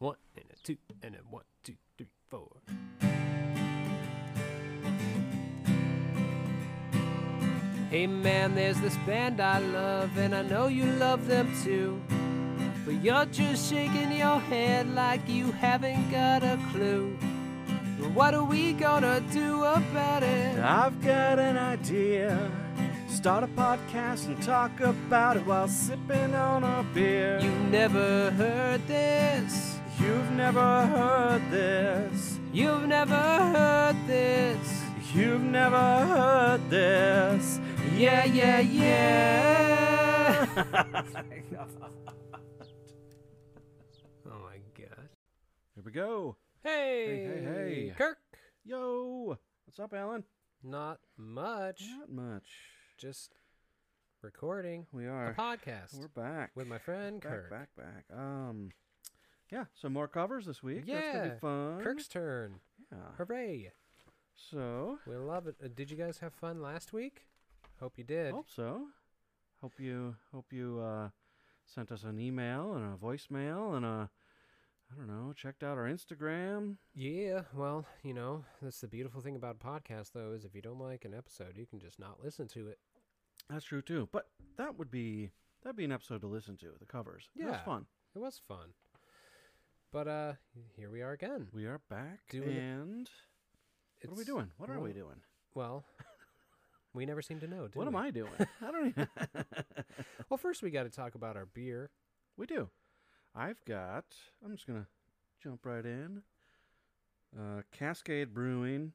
One and a two and a one, two, three, four. Hey man, there's this band I love, and I know you love them too. But you're just shaking your head like you haven't got a clue. But what are we gonna do about it? I've got an idea. Start a podcast and talk about it while sipping on a beer. You never heard this. You've never heard this. You've never heard this. You've never heard this. Yeah, yeah, yeah. oh my god. Here we go. Hey, hey, hey. Kirk. Yo. What's up, Alan? Not much. Not much. Just recording We are a podcast We're back. with my friend back, Kirk. back, back. Um, yeah. Some more covers this week. That's gonna Yeah, be fun. Kirk's turn. Yeah. Hooray. So We love it. Uh, did you guys have fun last week? Hope you did. hope so. Hope you hope you uh, sent us an email and a voicemail and a I don't know. Checked out our Instagram. Yeah, well, you know, that's the beautiful thing about podcasts, though, is if you don't like an episode, you can just not listen to it. That's true too. But that would be that'd be an episode to listen to. The covers. Yeah. it was fun. It was fun. But uh here we are again. We are back. Doing and what are we doing? What are we doing? Well, we never seem to know, do What am? I doing? I don't even. Well, first we got to talk about our beer. we do. I've got. I'm just gonna jump right in. Uh, Cascade Brewing,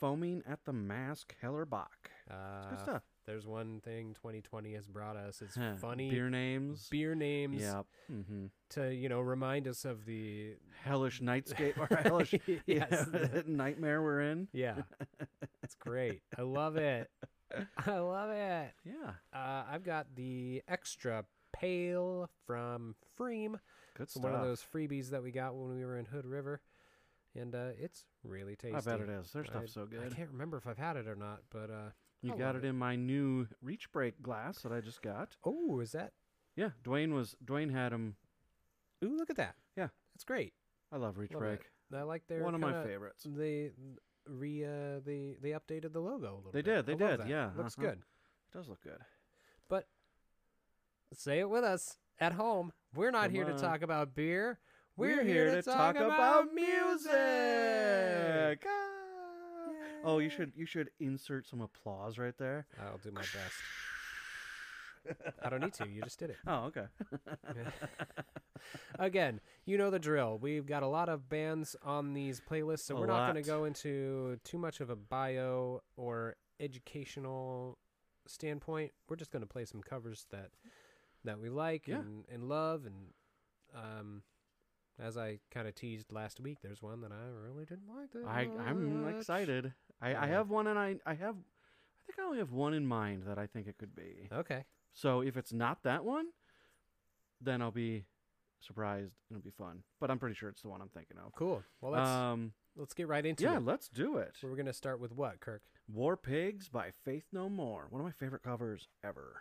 foaming at the mask Hellerbach. Uh, Good stuff. There's one thing 2020 has brought us. It's funny beer names. beer names Yep. Mm-hmm. to, you know, remind us of the Hellish nightscape or hellish yes, yeah, the- nightmare we're in. yeah. It's great. I love it. I love it. Yeah. Uh, I've got the extra pale from pFriem. Good stuff. one of those freebies that we got when we were in Hood River, and uh, it's really tasty. I bet it is. Their I- stuff's so good. I can't remember if I've had it or not, but uh, You I got it it. in my new Reach Break glass that I just got. oh, is that? Yeah, Dwayne was Dwayne had them. Ooh, look at that. Yeah. that's great. I love reach Love break. it. I like their One of my favorites. They re uh, they they updated the logo a little They bit. did, they I did, yeah, looks uh-huh. good. It does look good. But say it with us at home. We're not Come here to talk about beer. We're, here, to talk, about music. Ah! Oh, you should you should insert some applause right there. I'll do my best. I don't need to. You just did it. Oh, okay. Again, you know the drill. We've got a lot of bands on these playlists, so A we're not going to go into too much of a bio or educational standpoint. We're just going to play some covers that that we like Yeah. and, and love and um as I kind of teased last week, there's one that I really didn't like that I I'm excited. I, I have one, and I I have I think I only have one in mind that I think it could be. Okay. So if it's not that one, then I'll be surprised. And it'll be fun. But I'm pretty sure it's the one I'm thinking of. Cool. Well, let's um, let's get right into yeah, it. Yeah, let's do it. We're going to start with what, Kirk? War Pigs by Faith No More. One of my favorite covers ever.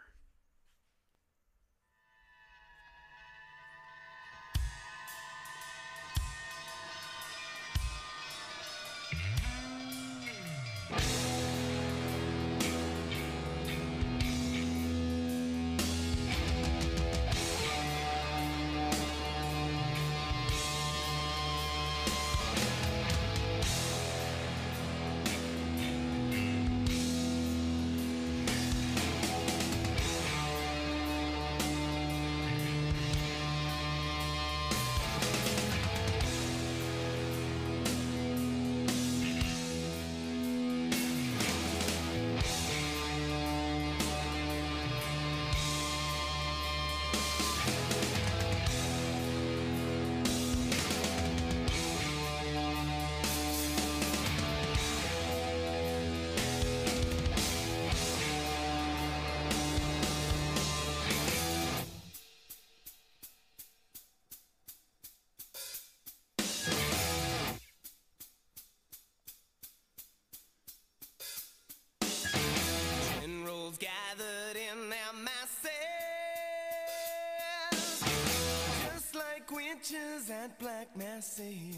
Masses.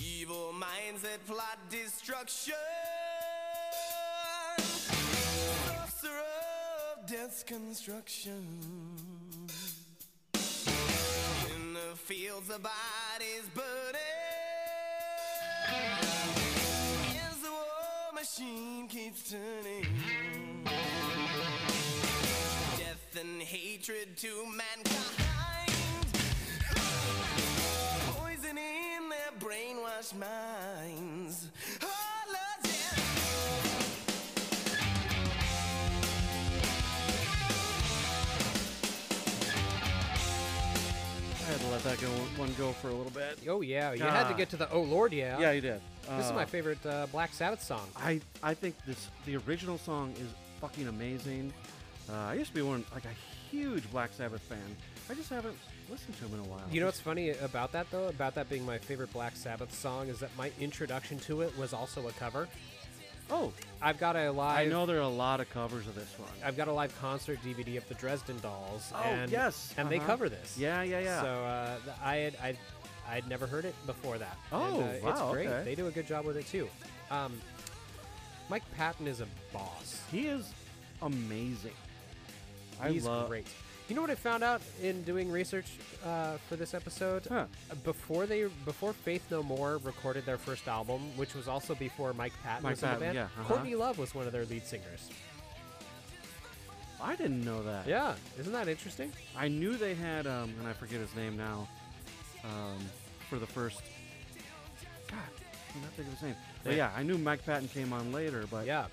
Evil minds that plot destruction. Sorcerer of death's construction. In the fields, the bodies burning. As the war machine keeps turning. Death and hatred to mankind. Brainwashed minds. Oh, yeah. I had to let that go one go for a little bit. Oh yeah, you had to God. get to the Oh Lord, yeah. Yeah, you did. This is Uh, my favorite uh, Black Sabbath song. I I think this the original song is fucking amazing. Uh, I used to be one like a huge Black Sabbath fan. I just haven't listened to him in a while. You know what's funny about that though? About that being my favorite Black Sabbath song is that my introduction to it was also a cover. Oh, I've got a live. I know there are a lot of covers of this one. I've got a live concert DVD of the Dresden Dolls. Oh, and, yes, and they uh-huh. cover this. Yeah, yeah, yeah. So uh, I had I I'd never heard it before that. Oh, and, uh, it's wow, great. okay. They do a good job with it too. Um, Mike Patton is a boss. he is amazing. I He's love. great. You know what I found out in doing research uh, for this episode? Huh. Uh, Before they, before Faith No More recorded their first album, which was also before Mike Patton Mike was in the band, yeah, uh-huh. Courtney Love was one of their lead singers. I didn't know that. Yeah, isn't that interesting? I knew they had, um, and I forget his name now, um, for the first. God, I'm not thinking of his name. But Yeah. yeah, I knew Mike Patton came on later, but Yeah.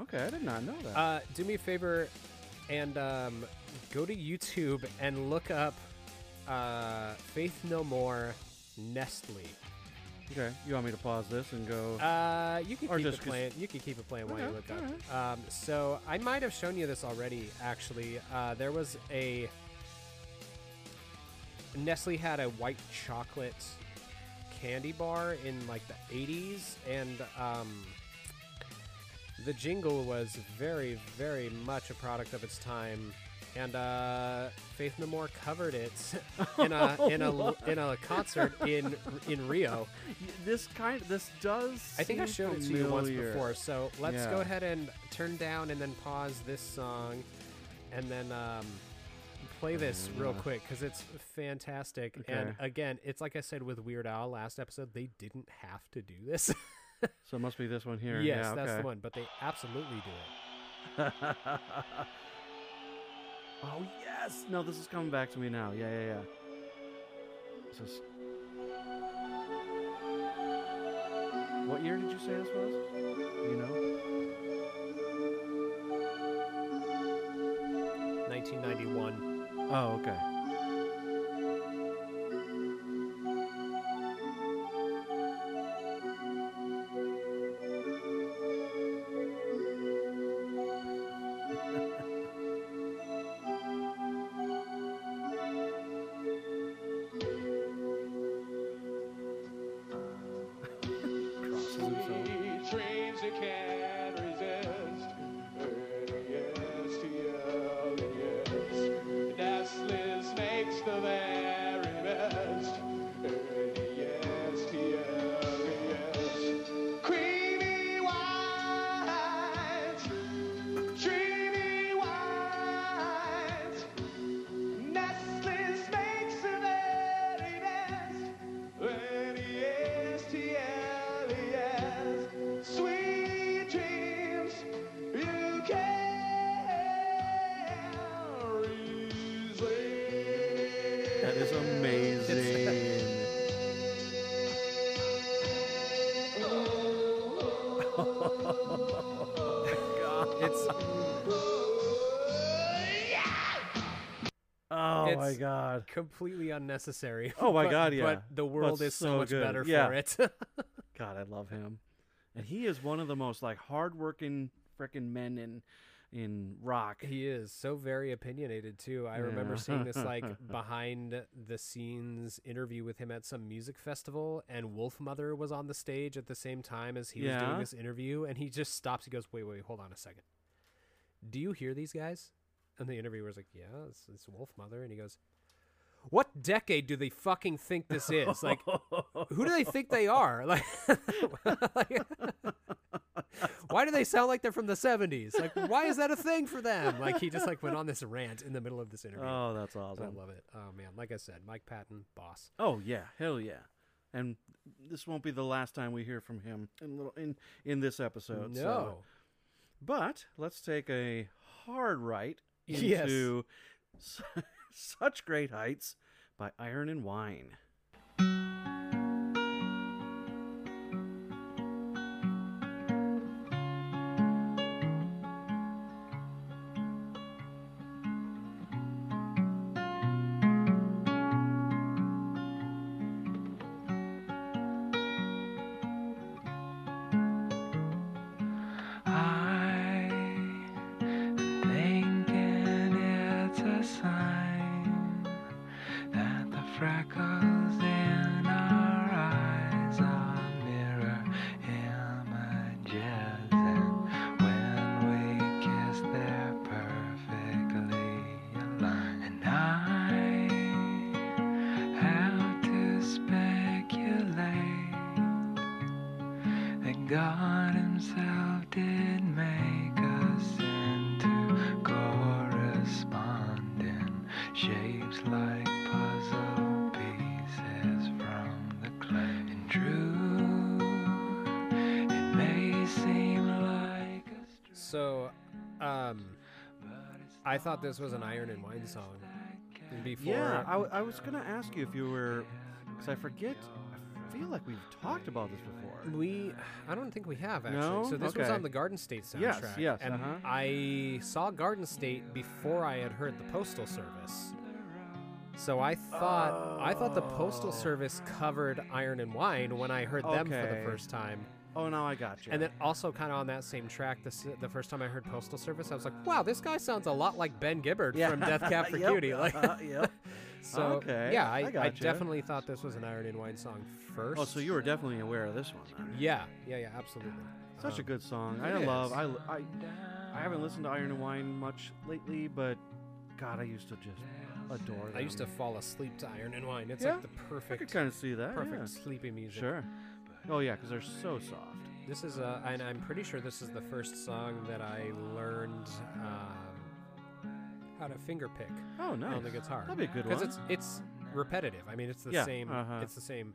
okay, I did not know that. Uh, do me a favor and um, go to YouTube and look up uh, Faith No More Nestle. okay, you want me to pause this and go? Uh, you can Or keep just it playing. You can keep it playing while you look up. Um, so I might have shown you this already. Actually, uh, there was a Nestle had a white chocolate candy bar in like the 80s, and um, the jingle was very, very much a product of its time. And uh, Faith No More covered it in a in a in a concert in in Rio. This kind, this does. I think I showed it to you once before. So let's go ahead and turn down and then pause this song, and then um, play this real Uh, quick because it's fantastic. And again, it's like I said with Weird Al last episode, they didn't have to do this. So it must be this one here. yes, yeah, that's okay. the one. But they absolutely do it. oh yes! No, this is coming back to me now. Yeah, yeah, yeah. This is. What year did you say this was? You know? 1991. Oh, okay. Completely unnecessary. Oh my but- God, yeah. But the world is so, so much good. better Yeah. for it. God, I love him. And he is one of the most like hardworking freaking men in in rock. He is so very opinionated too. I remember seeing this like behind the scenes interview with him at some music festival, and Wolfmother was on the stage at the same time as he was doing this interview, and he just stops. He goes, "Wait, wait, hold on a second. Do you hear these guys? And the interviewer's like, "Yeah, it's, it's Wolfmother," and he goes, "What decade do they fucking think this is? Like, who do they think they are? Like, like, why do they sound like they're from the '70s? Like, why is that a thing for them? Like, he just like went on this rant in the middle of this interview. Oh, that's awesome. I love it. Oh man, like I said, Mike Patton, boss. Oh yeah, hell yeah. And this won't be the last time we hear from him in little in in this episode. no, So. But let's take a hard right into su- such great heights by Iron and Wine. Thought this was an Iron and Wine song. Before, Yeah, I was gonna ask you if you were, because I forget. I feel like we've talked about this before. we, I don't think we have actually. No? So this was on the Garden State soundtrack. Yes, yes, and uh-huh. I saw Garden State before I had heard the Postal Service. So I thought I thought the Postal Oh. Service covered Iron and Wine when I heard them for the first time. Oh, now I got you. And then also kind of on that same track, the, the first time I heard Postal Service, I was like, wow, this guy sounds a lot like Ben Gibbard Yeah. from Death Cab for Yep, Cutie. Like, uh, yep. so Okay, yeah, I I, I, definitely thought this was an Iron and Wine song first. Oh, so you were definitely aware of this one. Then. Yeah, yeah, yeah, absolutely. Such a Um, good song. I love. I, I I, I I haven't listened to Iron and Wine much lately, but God, I used to just adore them. I used to fall asleep to Iron and Wine. It's Yeah, like the I perfect, could kind of see that. perfect yeah. sleepy music. Sure. Oh yeah, because they're so soft. This is, uh, and I'm pretty sure this is the first song that I learned um, how to finger pick Oh nice. on the guitar. That'd be a good one. because it's it's repetitive. I mean, it's the Yeah, same. uh-huh. It's the same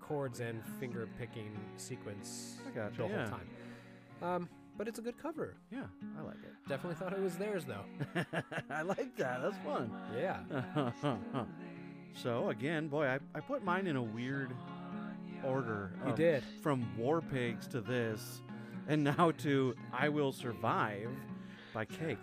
chords and finger picking sequence I gotcha, the whole yeah. time. Um, but it's a good cover. yeah, I like it. Definitely thought it was theirs though. I like that. That's fun. Yeah. so again, boy, I, I put mine in a weird order. Did. From War Pigs to this, and now to I Will Survive by Cake.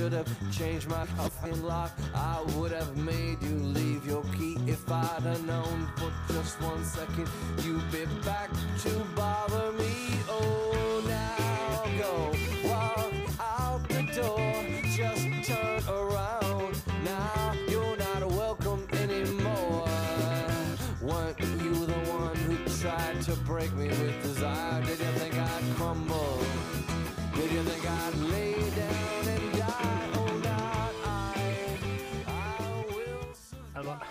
Should have changed my coffin lock. I would have made you leave your key if I'd have known for just one second you'd be back to bother me. Oh, now go walk out the door. Just turn around. Now you're not welcome anymore. Weren't you the one who tried to break me with desire? Did you think I'd crumble? Did you think I'd lay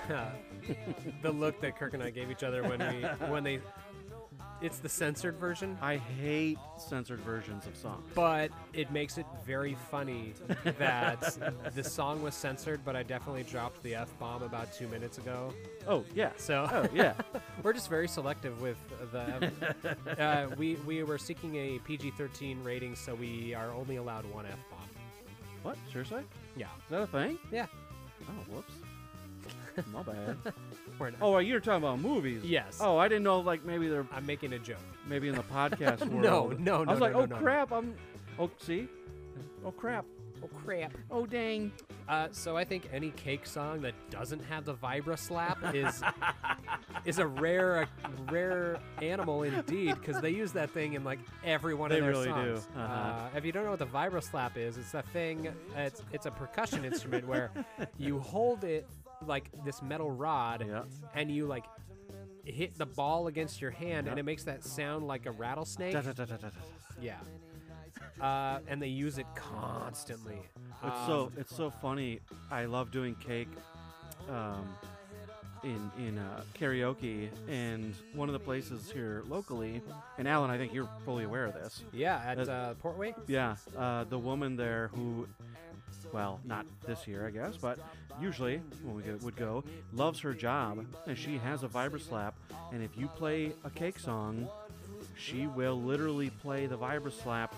the look that Kirk and I gave each other when we when they it's the censored version, I hate censored versions of songs. but it makes it very funny that the song was censored, but I definitely dropped the f bomb about two minutes ago. Oh yeah. So Oh yeah. we're just very selective with the. uh, we we were seeking a PG-13 rating, so we are only allowed one f bomb. what? Seriously? Is Yeah, that a thing? yeah. Oh whoops. My bad. We're not. Oh, you're talking about movies? Yes. Oh, I didn't know. Like maybe they're I'm making a joke. maybe in the podcast world. No, no, no. I was no, like, no, oh no, no. crap! I'm. Oh, see. Oh crap! Oh crap. Oh dang! Uh, so I think any cake song that doesn't have the vibra slap is is a rare a rare animal indeed because they use that thing in like every one They of their really do. songs. Uh-huh. Uh, if you don't know what the vibra slap is, it's a thing. It's it's a percussion instrument where you hold it like this metal rod Yeah. and you like hit the ball against your hand and it makes that sound like a rattlesnake. Da, da, da. Yeah. Uh, and they use it constantly. It's so Um, it's so funny. I love doing cake um, in in uh, karaoke, and one of the places here locally. And Alan, I think you're fully aware of this. yeah, at uh, Portway. Yeah, uh, the woman there who, well, not this year, I guess, but usually when we would go, loves her job, and she has a vibra slap. And if you play a cake song, she will literally play the vibra slap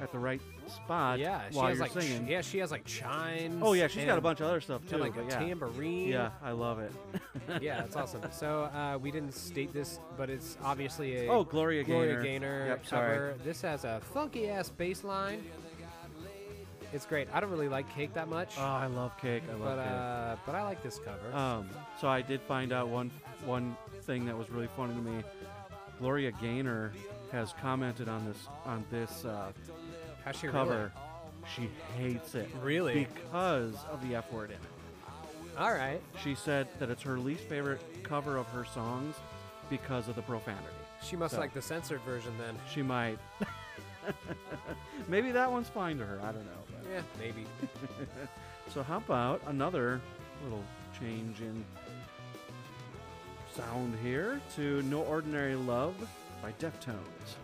at the right spot Yeah, she while has you're like ch- singing. yeah, she has like chimes. Oh yeah, she's got a bunch of other stuff too. and like but a yeah. tambourine. Yeah, I love it. yeah, it's awesome. So uh, we didn't state this, but it's obviously a Oh, Gloria Gloria Gaynor. Gaynor Yep, sorry. cover. This has a funky ass bass line. It's great. I don't really like cake that much, Oh, I love cake. I love but cake. uh, but I like this cover. Um, so I did find out one one thing that was really funny to me. Gloria Gaynor has commented on this on this uh, she cover. She hates it Really? because of the F word in it. All right. She said that it's her least favorite cover of her songs because of the profanity. She must So- like the censored version then. She might. Maybe that one's fine to her. I don't know. but- Yeah, maybe. So how about another little change in sound here to No Ordinary Love by Deftones.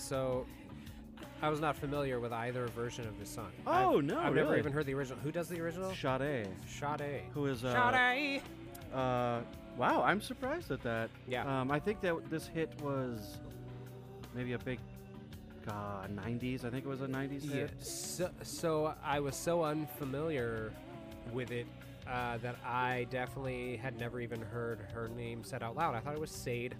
So I was not familiar with either version of this song. Oh, I've, no, I've never even heard the original. Who does the original? Sade, Sade. who is uh, Sade. uh, wow, I'm surprised at that. Yeah. Um, I think that this hit was maybe a big uh, 90s. I think it was a 90s Yeah. hit. So, so I was so unfamiliar with it uh, that I definitely had never even heard her name said out loud. I thought it was Sade.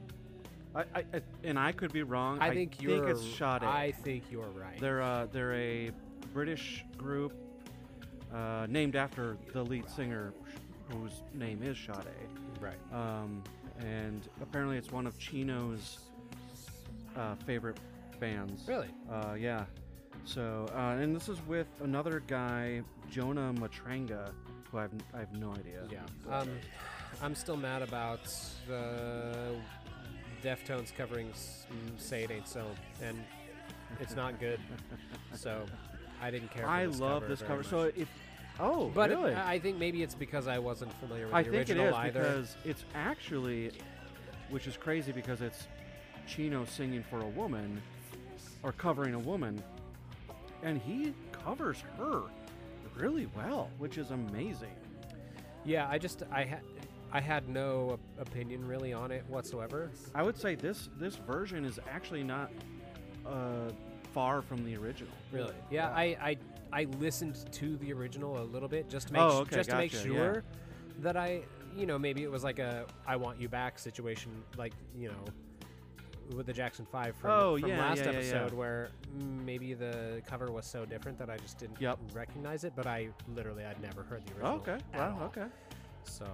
I, I, I, and I could be wrong. I think you're. it's Sade. I think you're right. They're uh, they're a British group uh, named after the lead singer, whose name is Sade. right. Um, and apparently, it's one of Chino's uh, favorite bands. Really? Uh, yeah. So, uh, and this is with another guy, Jonah Matranga, who I've I have no idea. Yeah. Um, I'm still mad about the Deftones covering mm, "Say It Ain't So," and it's not good. so I didn't care. I this love cover this cover. So if oh, but it- I think maybe it's because I wasn't familiar with I the think it original is either. because it's actually, which is crazy because it's Chino singing for a woman or covering a woman, and he covers her really well, which is amazing. yeah, I just I had I had no opinion really on it whatsoever. I would say this this version is actually not uh, far from the original. Really? Yeah, I, I I listened to the original a little bit just to make Oh, okay, just to make gotcha, yeah. sure that I you know maybe it was like a I want you back situation like you know with the Jackson Five from, Oh, from yeah, last yeah, yeah, yeah. episode where maybe the cover was so different that I just didn't Yep. recognize it, but I literally I'd never heard the original. okay. Wow. all. Okay. So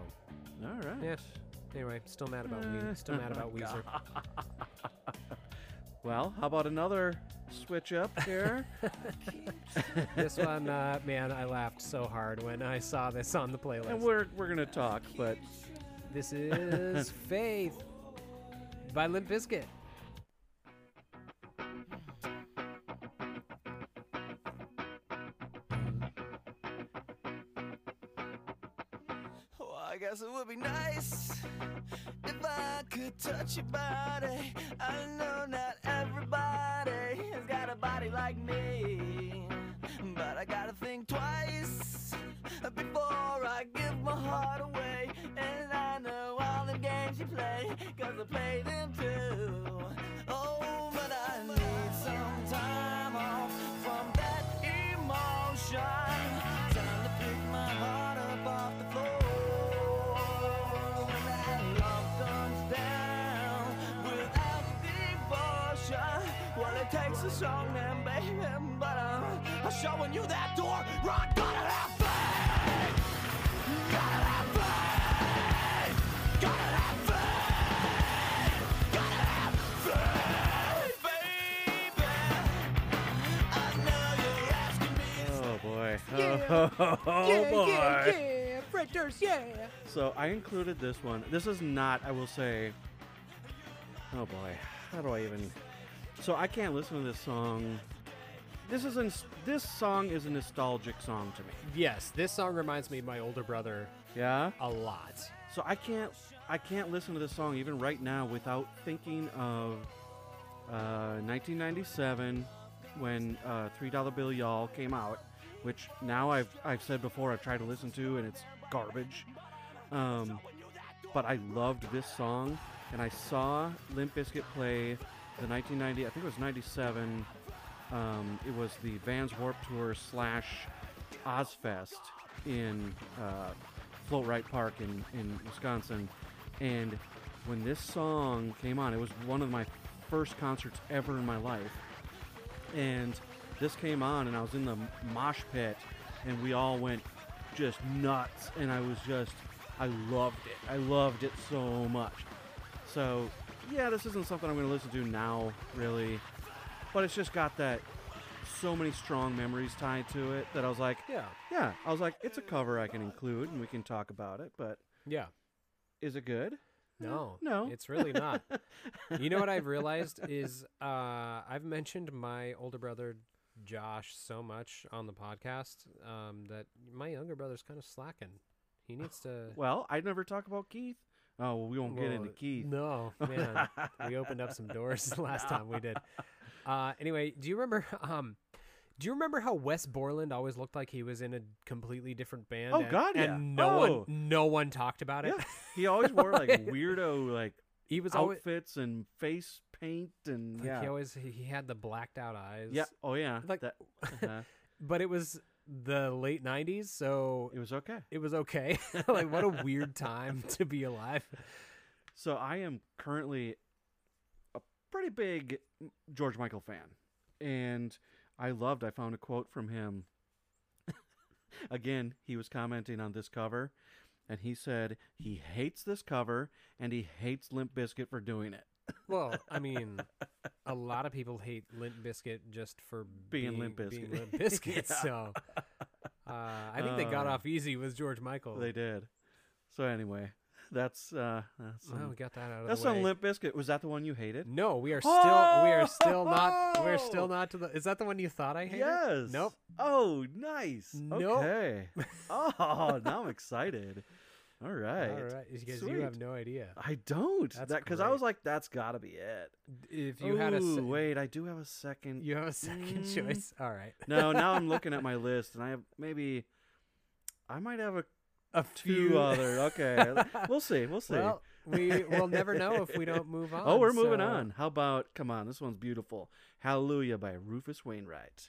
All right. yeah. Anyway, still mad about Eh. we still mad about Weezer. Well, how about another switch up here? this one, uh, man, I laughed so hard when I saw this on the playlist. and we're we're gonna talk, but This is Faith by Limp Bizkit. Guess it would be nice if I could touch your body. I know not everybody has got a body like me, but I gotta think twice before I give my heart away. And I know all the games you play, cause I play them too. It takes a strong man, baby. But I'm, showing you that door. Gotta have faith. Gotta have faith. Gotta have faith. Gotta have faith, baby. I know you're asking me. oh boy, oh, boy. yeah, Durst, yeah. So I included this one. This is not, I will say. Oh boy, how do I even? So I can't listen to this song. This is an, this song is a nostalgic song to me. Yes, this song reminds me of my older brother Yeah. a lot. So I can't I can't listen to this song even right now without thinking of uh, 1997 when uh, Three Dollar Bill Y'all came out, which now I've I've said before I've tried to listen to and it's garbage. Um, but I loved this song, and I saw Limp Bizkit play the 1990 I think it was 97. Um, it was the Vans Warp Tour slash Ozzfest in uh, Float Right Park in, in Wisconsin. And when this song came on, it was one of my first concerts ever in my life. And this came on, and I was in the mosh pit, and we all went just nuts. And I was just, I loved it. I loved it so much. So, yeah, this isn't something I'm going to listen to now, really. But it's just got that so many strong memories tied to it that I was like, Yeah. yeah, I was like, it's a cover I can include and we can talk about it, but Yeah. is it good? No. No. It's really not. you know what I've realized is uh, I've mentioned my older brother Josh so much on the podcast um, that my younger brother's kind of slacking. He needs to. Well, I never talk about Keith. Oh, well, we won't get into Well, Keith. No, man. we opened up some doors last time we did. Uh, anyway, do you remember? Um, do you remember how Wes Borland always looked like he was in a completely different band? Oh, and- God, yeah. And no Oh. one, no one talked about it. Yeah. He always wore like weirdo like he was always. outfits and face paint and Like yeah. He always he had the blacked out eyes. yeah. Oh yeah. Like- that, uh, but it was the late '90s, so it was okay. it was okay. like, what a weird time to be alive. So I am currently a pretty big George Michael fan, and I loved. I found a quote from him. Again, he was commenting on this cover, and he said he hates this cover and he hates Limp Bizkit for doing it. Well, I mean, a lot of people hate Limp Bizkit just for Being Limp being Limp Bizkit. Yeah. So, Uh, I think they got Uh, off easy with George Michael. They did. So anyway, that's uh, that's well, some, we got that out of that's the way. some Limp Bizkit. Was that the one you hated? No, we are still we are still not we're Oh! still not to the. Is that the one you thought I hated? Yes. Nope. Oh, nice. Nope. Okay. oh, now I'm excited. All right. All right, because Sweet. you have no idea. I don't. That's that because I was like, that's got to be it. If you had a se- wait, I do have a second. you have a second Mm. choice. All right. no, now I'm looking at my list, and I have maybe I might have a A few few other. Okay, we'll see. We'll see. Well, we will never know if we don't move on. oh, we're moving so- on. How about? Come on, this one's beautiful. Hallelujah by Rufus Wainwright.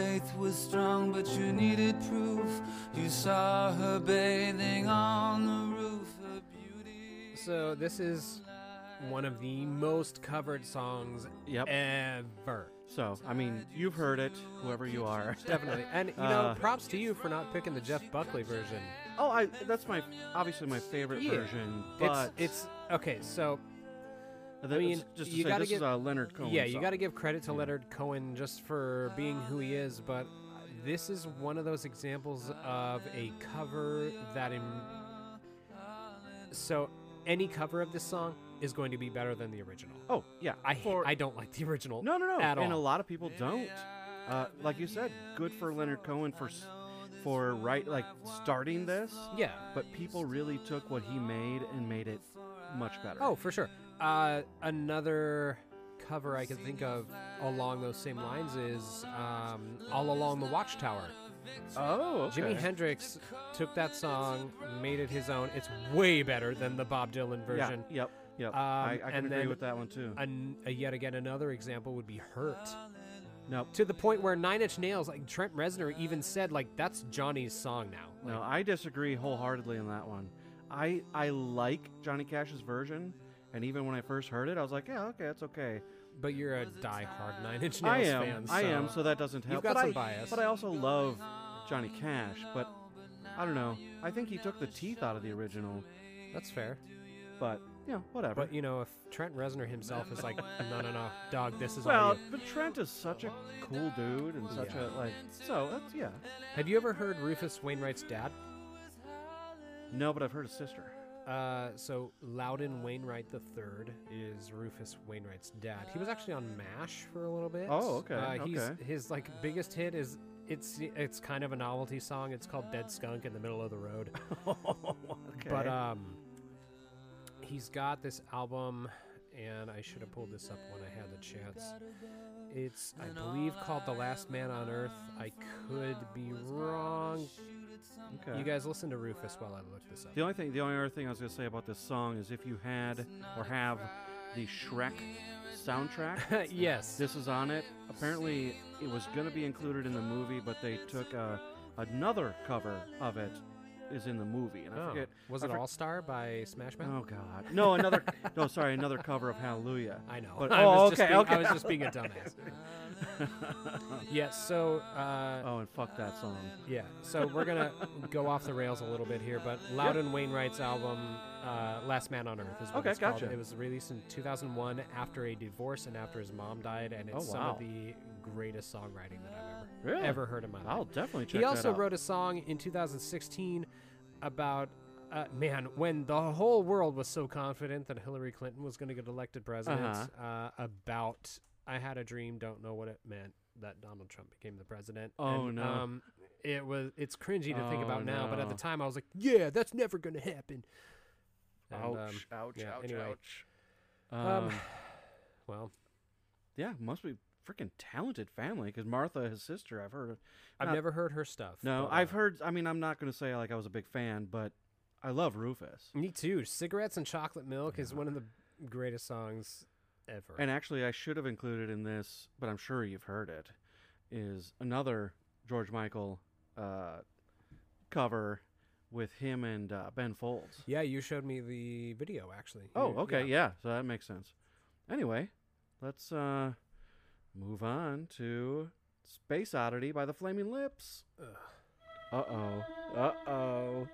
faith was strong, but you needed proof. You saw her bathing on the roof. Her beauty. So this is one of the most covered songs Yep. ever. So, I mean, you've heard it, whoever you are. Definitely. And you know, Uh, props to you for not picking the Jeff Buckley version. Oh, I that's my obviously my favorite Yeah. version, but It's it's okay, so th- I mean, just to you say, gotta this is give- a Leonard Cohen. yeah, you got to give credit to Leonard Cohen just for being who he is, but this is one of those examples of a cover that in so any cover of this song is going to be better than the original. Oh, yeah. I for, I don't like the original. no, no, no. at and all. a lot of people don't. Uh, like you said, good for Leonard Cohen for for right like starting this. Yeah. But people really took what he made and made it much better. Oh, for sure. Uh, another cover I can think of along those same lines is um, "All Along the Watchtower." oh, okay. Jimi Hendrix took that song, made it his own. It's way better than the Bob Dylan version. Yeah, yep, yep. Um, I, I can agree with that one too. An, uh, yet again, another example would be "Hurt." Nope. To the point where Nine Inch Nails, like Trent Reznor, even said, like that's Johnny's song now. Like, No, I disagree wholeheartedly on that one. I I like Johnny Cash's version, and even when I first heard it, I was like, yeah, okay, that's okay. but you're a die-hard Nine Inch Nails I am, fan. I am, so so that doesn't help. you've got but some I, bias. But I also love Johnny Cash. But I don't know. I think he took the teeth out of the original. that's fair. But you know, whatever. But you know, if Trent Reznor himself is like, no, no, no, dog, this is all well, you. but Trent is such a cool dude and such Yeah. a like. So that's yeah. Have you ever heard Rufus Wainwright's dad? No, but I've heard his sister. Uh, so Loudon Wainwright III is Rufus Wainwright's dad. He was actually on MASH for a little bit. Oh, okay, Uh, he's, okay. His like biggest hit is it's it's kind of a novelty song. It's called "Dead Skunk in the Middle of the Road." okay. But um, he's got this album, and I should have pulled this up when I had the chance. It's, I believe, called "The Last Man on Earth." I could be wrong. Okay. You guys listen to Rufus while I look this up. The only thing, the only other thing I was gonna say about this song is if you had or have the Shrek soundtrack, yes. this is on it. Apparently, it was gonna be included in the movie, but they took uh, another cover of it is in the movie, and I Oh, forget. was I it for- All Star by Smash Mouth? Oh God, no, another. no, sorry, another cover of Hallelujah. I know. But- I oh, was just okay, being, okay. I was just being a dumbass. yeah. So. Uh, oh, and fuck that song. Yeah, so we're gonna go off the rails a little bit here, but Loudon Wainwright's album, uh, "Last Man on Earth," is what Okay, it's called. gotcha. It was released in 2001 after a divorce and after his mom died, and Oh, it's some of the greatest songwriting that I've ever Really? ever heard in my life. I'll definitely check it out. he also wrote a song in 2016 about. Uh, man, when the whole world was so confident that Hillary Clinton was going to get elected president, Uh-huh. uh, about I had a dream, don't know what it meant that Donald Trump became the president. Oh, and, no. Um, it was it's cringy to think Oh, about now, but at the time I was like, yeah, that's never going to happen. And, ouch, um, ouch, yeah, ouch, anyway. ouch. Um, Um, well, yeah, must be freaking talented family because Martha, his sister, I've heard. Of, I've not- never heard her stuff. No, but, I've uh, heard. I mean, I'm not going to say like I was a big fan, but I love Rufus. Me too. Cigarettes and chocolate milk is one of the greatest songs ever. And actually, I should have included in this, but I'm sure you've heard it. Is another George Michael uh, cover with him and uh, Ben Folds. yeah, you showed me the video actually. Oh, You- okay, yeah. So that makes sense. Anyway, let's uh, move on to Space Oddity by the Flaming Lips. Uh oh. Uh oh.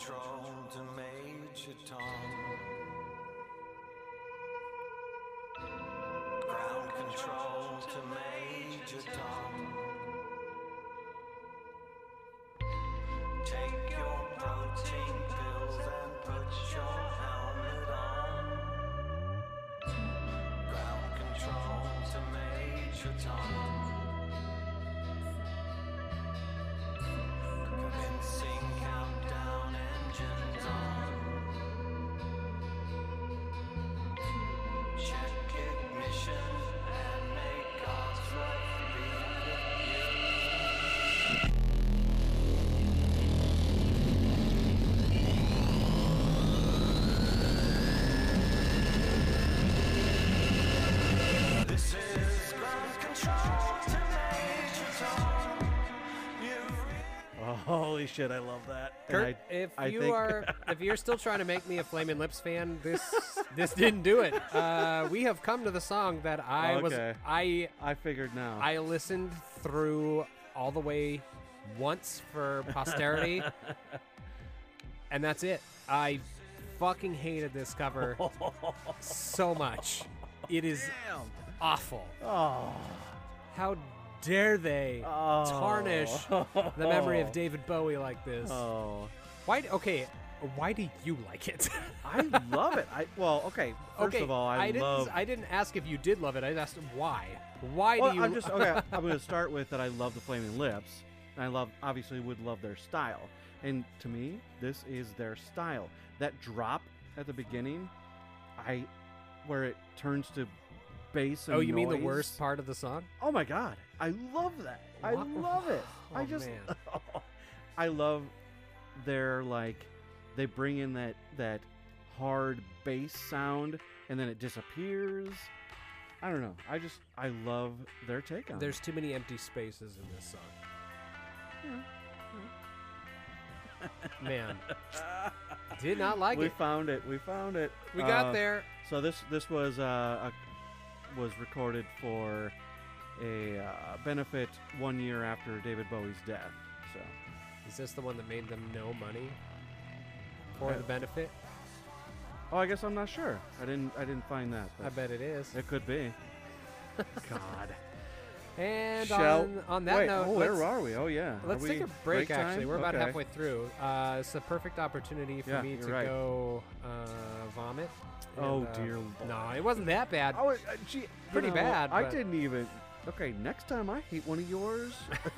Control to Major Tom. Ground control to Major Tom. Shit! I love that. Kirk, I- if I you think- are if you're still trying to make me a Flaming Lips fan, this this didn't do it. Uh, we have come to the song that I was I I figured now. I listened through all the way once for posterity, and that's it. I fucking hated this cover so much. It is awful. oh. How dare they tarnish the memory of oh. David Bowie like this? Oh. Why? Okay, why do you like it? I love it. I well, okay. First okay, of all, I, didn't. love. I didn't ask if you did love it. I asked why. Why well, do you? I'm just okay. I'm going to start with that. I love the Flaming Lips. And I love, obviously, would love their style. And to me, this is their style. That drop at the beginning, I, where it turns to bass. And oh, you mean the noise. worst part of the song? Oh my god, I love that. I Wha- love it. I Oh, just, man. I love their like, they bring in that that hard bass sound, and then it disappears. I don't know. I just I love their take on There's too many empty spaces in this song. Man, did not like it. like we it. found it. We found it. We got Uh, there. So this this was uh, a, was recorded for a uh, benefit one year after David Bowie's death. So Is this the one that made them no money for the benefit? oh, I guess I'm not sure. I didn't I didn't find that. I bet it is. it could be. God. And Shall- on, on that Wait, note, oh, where are we? Oh yeah. Let's take a break. actually, we're about halfway through. Uh, it's a perfect opportunity for Yeah, me to right. go uh, vomit. Oh, And, uh, dear No, it wasn't that bad. Oh, uh, gee, Pretty know, bad, I but- didn't even. Okay, next time I hate one of yours.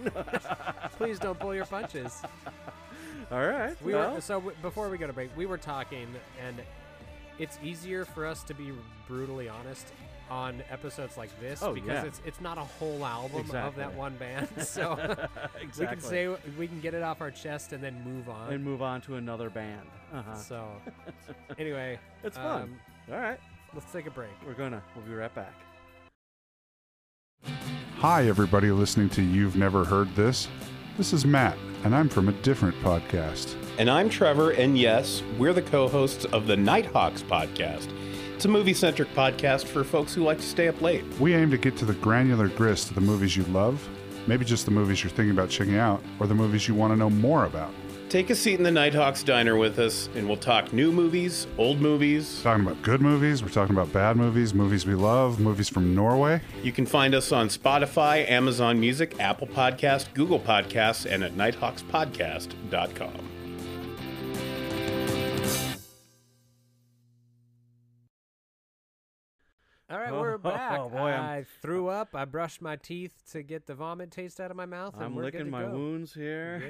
Please don't pull your punches. All right. We well, were so w- before we go to break, we were talking, and it's easier for us to be brutally honest on episodes like this Oh, because yeah. it's it's not a whole album of that one band. So we can say we can get it off our chest and then move on. and move on to another band. Uh-huh. So anyway, It's fun. um, All right. let's take a break. We're gonna. We'll be right back. Hi, everybody listening to You've Never Heard This. This is Matt, and I'm from a different podcast. And I'm Trevor, and yes, we're the co hosts of the Nighthawks podcast. It's a movie centric podcast for folks who like to stay up late. We aim to get to the granular grist of the movies you love, maybe just the movies you're thinking about checking out, or the movies you want to know more about. Take a seat in the Nighthawks diner with us, and we'll talk new movies, old movies. Talking about good movies, we're talking about bad movies, movies we love, movies from Norway. You can find us on Spotify, Amazon Music, Apple Podcast, Google Podcasts, and at nighthawkspodcast.com. back. Oh, boy, I'm- I threw up. I brushed my teeth to get the vomit taste out of my mouth. and I'm we're licking to my go. wounds here.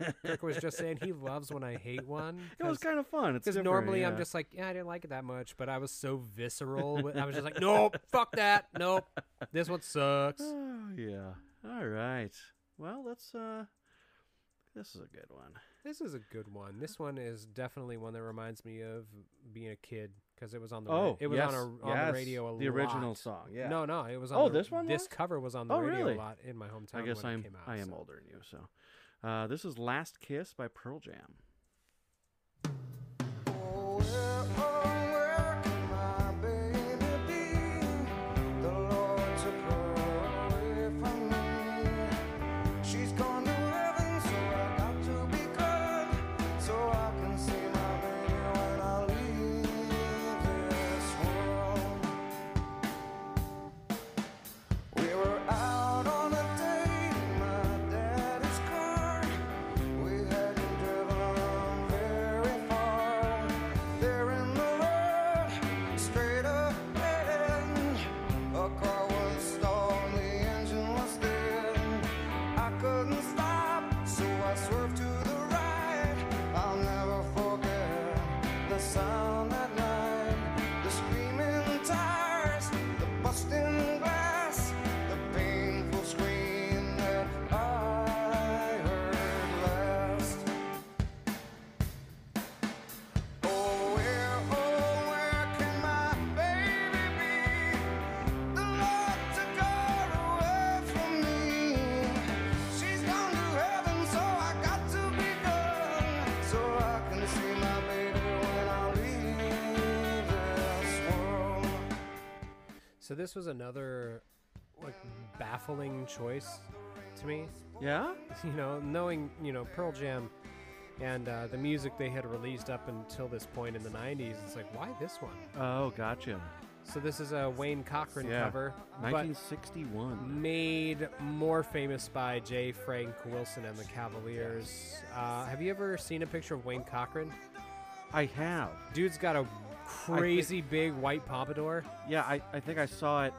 Yeah, Kirk was just saying he loves when I hate one. it was kind of fun. It's because different, normally I'm yeah. just like, yeah, I didn't like it that much, but I was so visceral. with- I was just like, nope, fuck that, nope, this one sucks. Oh, yeah. All right. Well, let's. uh This is a good one. This is a good one. This one is definitely one that reminds me of being a kid because it was on the Oh, ra- it was yes, on, a, on yes, the radio a lot. the original song, yeah. No, no, it was. On Oh, the- this one This was? cover was on the Oh, radio really? a lot in my hometown. I guess when I'm It came out, I am so. older than you, so. Uh, this is "Last Kiss" by Pearl Jam. So this was another like baffling choice to me. Yeah. You know, knowing you know Pearl Jam and uh, the music they had released up until this point in the '90s, it's like why this one? Oh, gotcha. So this is a Wayne Cochran Yeah. cover, but 1961. made more famous by J. Frank Wilson and the Cavaliers. Uh, have you ever seen a picture of Wayne Cochran? I have. Dude's got a crazy big white pompadour. Yeah, I, I think I saw it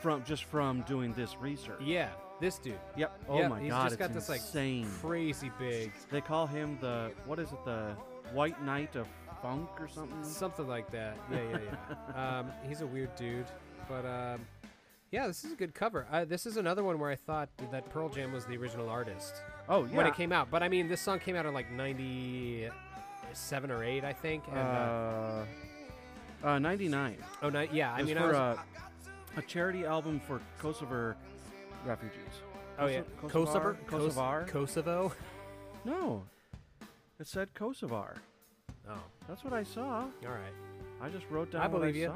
from just from doing this research. Yeah, this dude. Yep. Oh Yep, my he's god, just it's got this like insane. crazy big, They call him the what is it? The White Knight of Funk or something? something like that. Yeah, yeah, yeah. um, he's a weird dude, but um, yeah, this is a good cover. Uh, this is another one where I thought that Pearl Jam was the original artist Oh yeah. when it came out. But I mean, this song came out in like '97 or '8, I think. And, uh, uh, uh, 99. oh, ni- yeah. I mean, I was, uh, a charity album for Kosovo refugees. oh yeah, Kosovar? Kosovo, Kosovar? Kosovo. No, it said Kosovar. Oh, That's what I saw. all right. I just wrote down I believe I you. saw.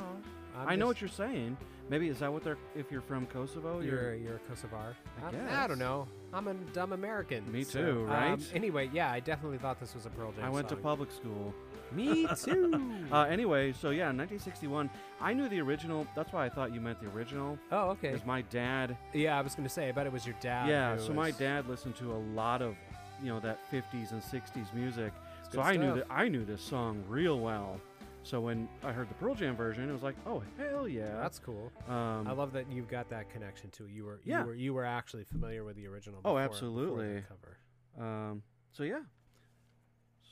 I'm I know just- what you're saying. Maybe is that what they're? If you're from Kosovo, You're you're a Kosovar. I I, I guess. don't know. I'm a dumb American. Me too, um, right? anyway, yeah, I definitely thought this was a Pearl Jam. I went to song. public school. Me too. Uh, anyway, so yeah, 1961. I knew the original. That's why I thought you meant the original. oh, okay. Because my dad. Yeah, I was gonna say. I bet it was your dad. yeah, who so my was- dad listened to a lot of, you know, that 50s and 60s music. So good I knew stuff. that I knew this song real well. So when I heard the Pearl Jam version, it was like, oh hell yeah. That's cool. um, I love that you've got that connection to. You were Yeah. you were you were actually familiar with the original. Oh, before- the absolutely. cover. um, so yeah.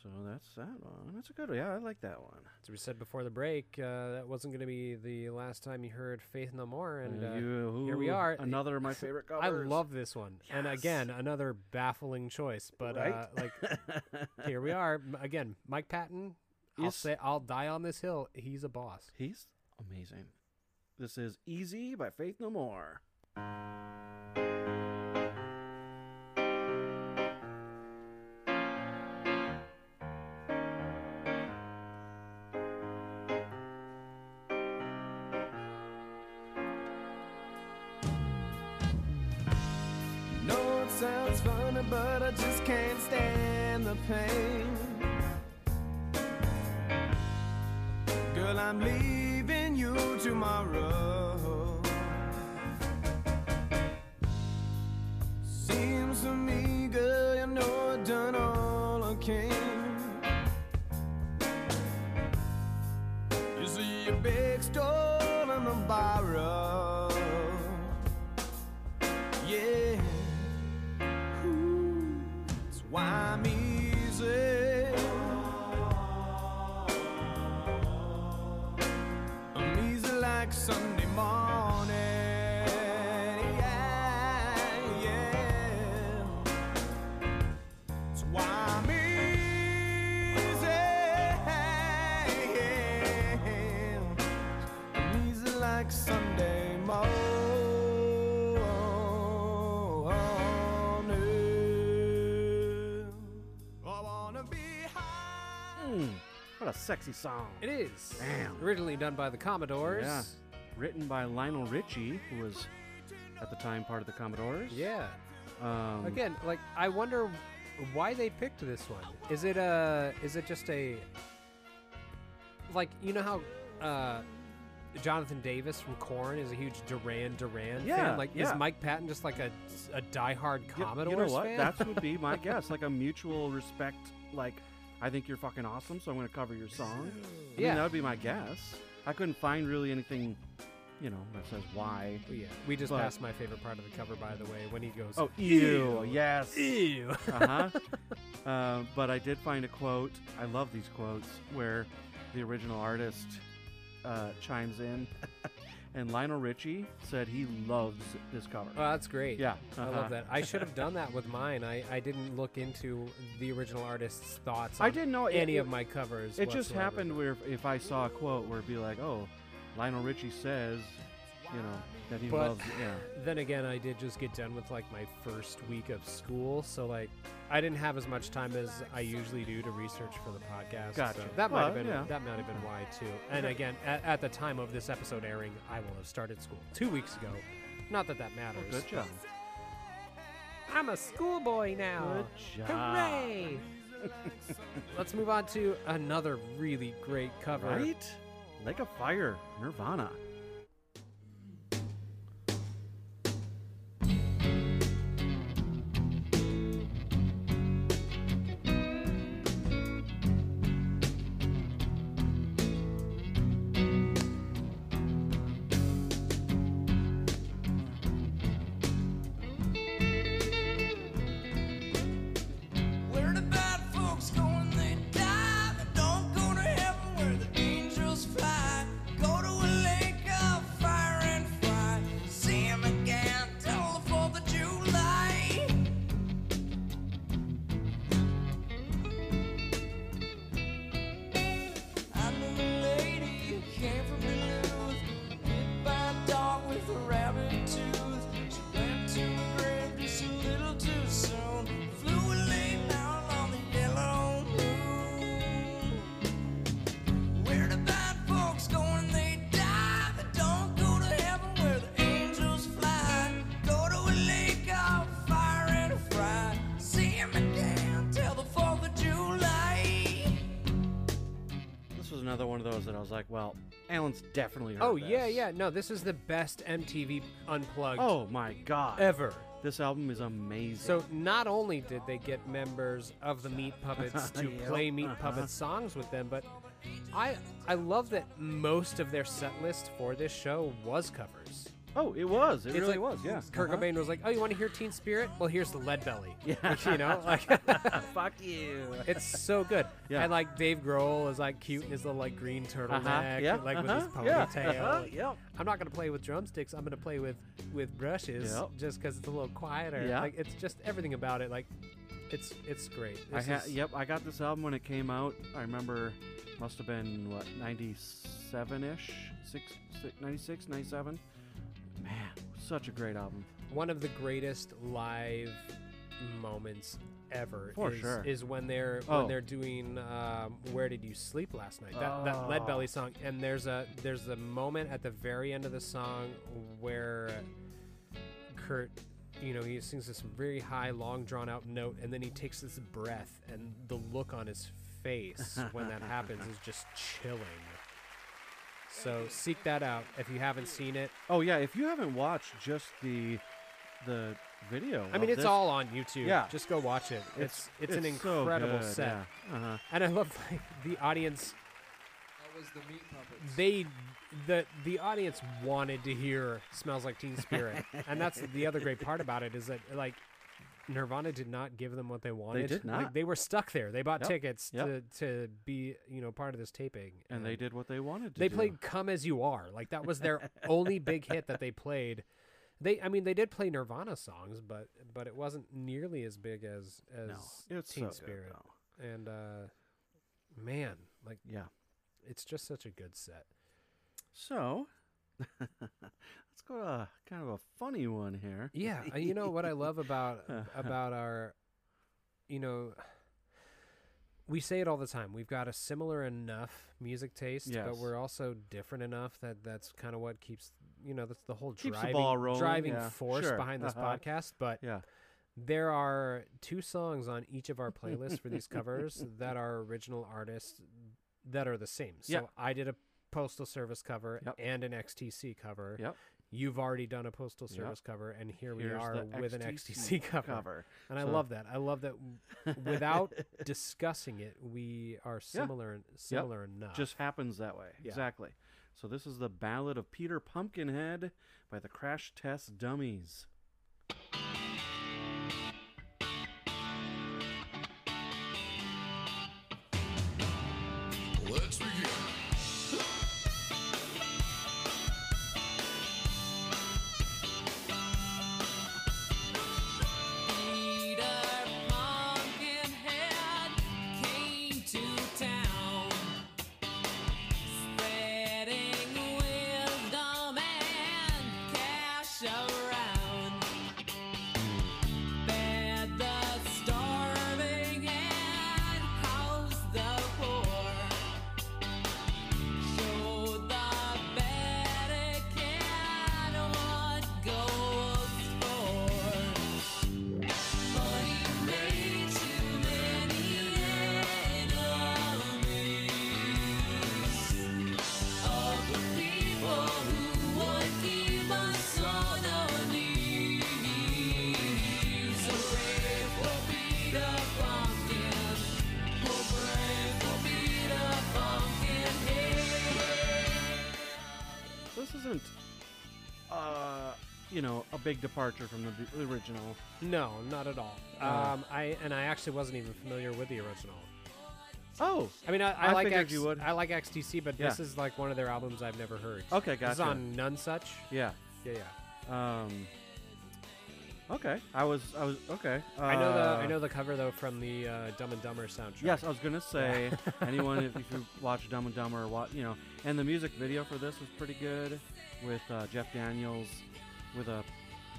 So that's that one. That's a good one. Yeah, I like that one. As we said before the break, uh, that wasn't going to be the last time you heard Faith No More, and Uh, uh, you- here we are. Another of my favorite covers. I love this one, and again, another baffling choice. But uh, like, here we are again. Mike Patton. I'll say I'll die on this hill. He's a boss. He's amazing. This is Easy by Faith No More. No, it's sounds funny, but I just can't stand the pain. I'm leaving you tomorrow. Sexy song. It is. Damn. Originally done by the Commodores. Yeah. Written by Lionel Richie, who was at the time part of the Commodores. Yeah. Um, Again, like I wonder why they picked this one. Is it a? Is it just a? Like you know how uh, Jonathan Davis from Korn is a huge Duran Duran Yeah, fan. Like yeah. is Mike Patton just like a a diehard Commodores You know what? fan? That would be my guess. Like a mutual respect. Like, I think you're fucking awesome, so I'm going to cover your song. I Yeah. mean, that would be my guess. I couldn't find really anything, you know, that says why. Yeah. We just But- passed my favorite part of the cover, by the way, when he goes, Oh, ew. Yes. ew. uh-huh. uh, but I did find a quote. I love these quotes where the original artist uh, chimes in, and Lionel Richie said he loves this cover. Oh, that's great. Yeah, I uh-huh. love that. I should have done that with mine. I, I didn't look into the original artist's thoughts. I didn't know any it, of my covers. It just happened where if I saw a quote where it'd be like, "Oh, Lionel Richie says," you know, that he But-. Yeah. Then again, I did just get done with like my first week of school, so like I didn't have as much time as I usually do to research for the podcast. Gotcha. So that might have oh, been yeah. that might have been why too. And again, at, at the time of this episode airing, I will have started school two weeks ago. Not that that oh, matters. Good job. I'm a schoolboy now. Good job. Hooray! Let's move on to another really great cover. Right? Like a fire, Nirvana. Was another one of those that I was like, well, Allen's definitely heard Oh yeah, this. yeah. No, this is the best MTV unplugged Oh my god. ever. This album is amazing. So not only did they get members of the Meat Puppets to Yep, play Meat uh-huh. Puppets songs with them, but I I love that most of their set list for this show was covers. Oh, it was. It It's really like was. Yeah. Kurt Uh-huh. Cobain was like, "Oh, you want to hear Teen Spirit? Well, here's the Lead Belly." Yeah. Which, you know, like Fuck you. it's so good. Yeah. And like Dave Grohl is like cute in his little like green turtleneck, Uh-huh. Yeah. like uh-huh. with his yeah. ponytail. Uh-huh. Yep. I'm not gonna play with drumsticks. I'm gonna play with with brushes, Yep. just because it's a little quieter. Yeah. Like it's just everything about it. Like it's it's great. I ha- yep, I got this album when it came out. I remember must have been what 97ish, 6, 96, 97. Man, such a great album. one of the greatest live moments ever For is, sure. is when they're Oh. when they're doing um, "Where Did You Sleep Last Night?" That, that Lead Oh. Belly song, and there's a there's a moment at the very end of the song where Kurt you know, he sings this very high, long, drawn out note, and then he takes this breath, and the look on his face when that happens is just chilling. So seek that out if you haven't seen it. Oh yeah, if you haven't watched just the the video, I mean, it's this, all on YouTube. Yeah. just go watch it. It's it's, an so incredible good, set, yeah. Uh-huh. and I love like, the audience. That was the meat puppets. They the the audience wanted to hear "Smells Like Teen Spirit," and that's the other great part about it is that like Nirvana did not give them what they wanted. They did Like, not. they were stuck there. They bought Yep, tickets yep. to to be you know part of this taping, And they did what they wanted to They do. played "Come as You Are." Like that was their only big hit that they played. They, I mean, they did play Nirvana songs, but but it wasn't nearly as big as as No, it's Teen so good, Spirit. And uh, man, like Yeah. it's just such a good set. So let's go to a, kind of a funny one here. Yeah, uh, you know what I love about about our, you know, we say it all the time. We've got a similar enough music taste, but we're also different enough that that's kind of what keeps you know that's the whole Keeps the driving ball rolling, driving yeah, force sure, behind this uh-huh. podcast. But Yeah. there are two songs on each of our playlists for these covers that are original artists that are the same. So Yep. I did a postal service cover Yep. and an XTC cover. Yep. You've already done a postal Yep. service cover, and here we are with an XTC XTC cover. cover. And I love that. I love that without discussing it, we are similar and similar enough. Just happens that way. Yeah. Exactly. So this is the Ballad of Peter Pumpkinhead by the Crash Test Dummies. Big departure from the, original. no, not at all. Uh. Um, I and I actually wasn't even familiar with the original. Oh, I mean, I, I, I like X, you would. I like XTC, but this is like one of their albums I've never heard. okay, This is on Nonsuch. yeah. Yeah, yeah. Um. Okay, I was, I was okay. Uh, I know the I know the cover though from the uh, Dumb and Dumber soundtrack. Yes, I was gonna say anyone if, if you watch Dumb and Dumber or what you know, and the music video for this was pretty good with uh, Jeff Daniels with a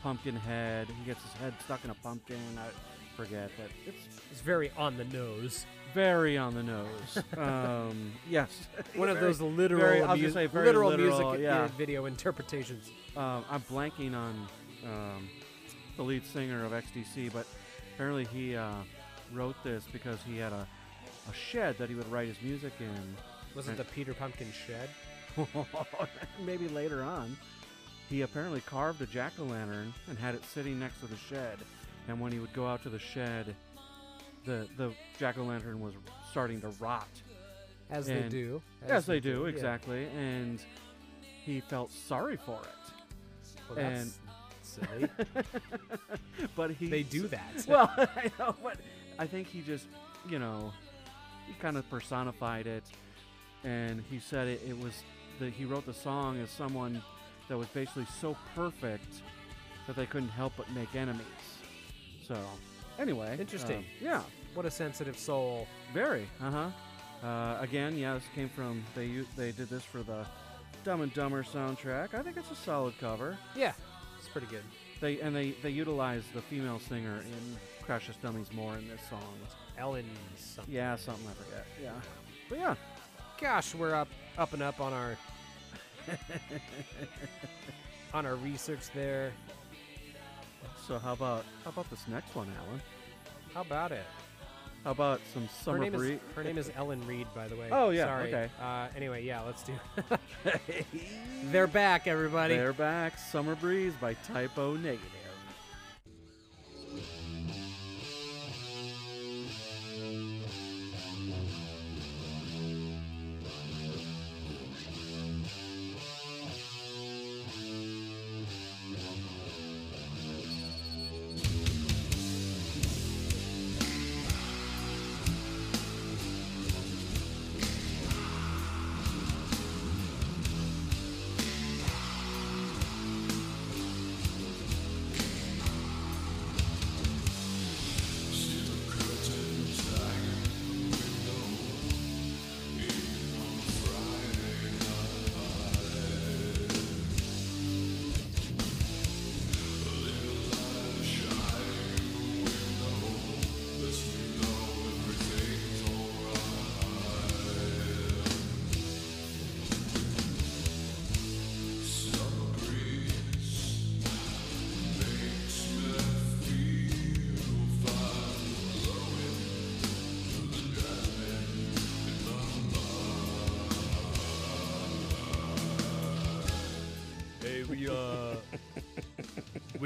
pumpkin head. He gets his head stuck in a pumpkin. I forget that it's it's very on the nose. very on the nose. um, yes, One of those literal, very- I was gonna say very literal, literal, music yeah. video interpretations. um, I'm blanking on um, the lead singer of XTC, but apparently he uh, wrote this because he had a, a shed that he would write his music in. Was it the Peter Pumpkin Shed? Maybe later on. He apparently carved a jack o' lantern and had it sitting next to the shed. And when he would go out to the shed, the the jack o' lantern was starting to rot. As they And- do. Yes, they do yeah. exactly. And he felt sorry for it. Well, that's silly. but he they do that. well, I know, but I think he just, you know, he kind of personified it, and he said it, it was that he wrote the song as someone that was basically so perfect that they couldn't help but make enemies. So, anyway, Interesting. um, yeah, what a sensitive soul. very. Uh-huh. Uh Again, yeah, this came from they they did this for the Dumb and Dumber soundtrack. I think it's a solid cover. Yeah, it's pretty good. They and they they utilize the female singer in Crash Dummies more in this song. Ellen something. Yeah, something I forget. Yeah, but yeah, Gosh, we're up up and up on our on our research there. So how about how about this next one, Allen? How about it? How about some Her summer name, breeze? is, her name is Ellen Reid, by the way. Oh, yeah, Sorry. okay. Uh, anyway, yeah, let's do. They're back, everybody. They're back. Summer breeze by Type O Negative.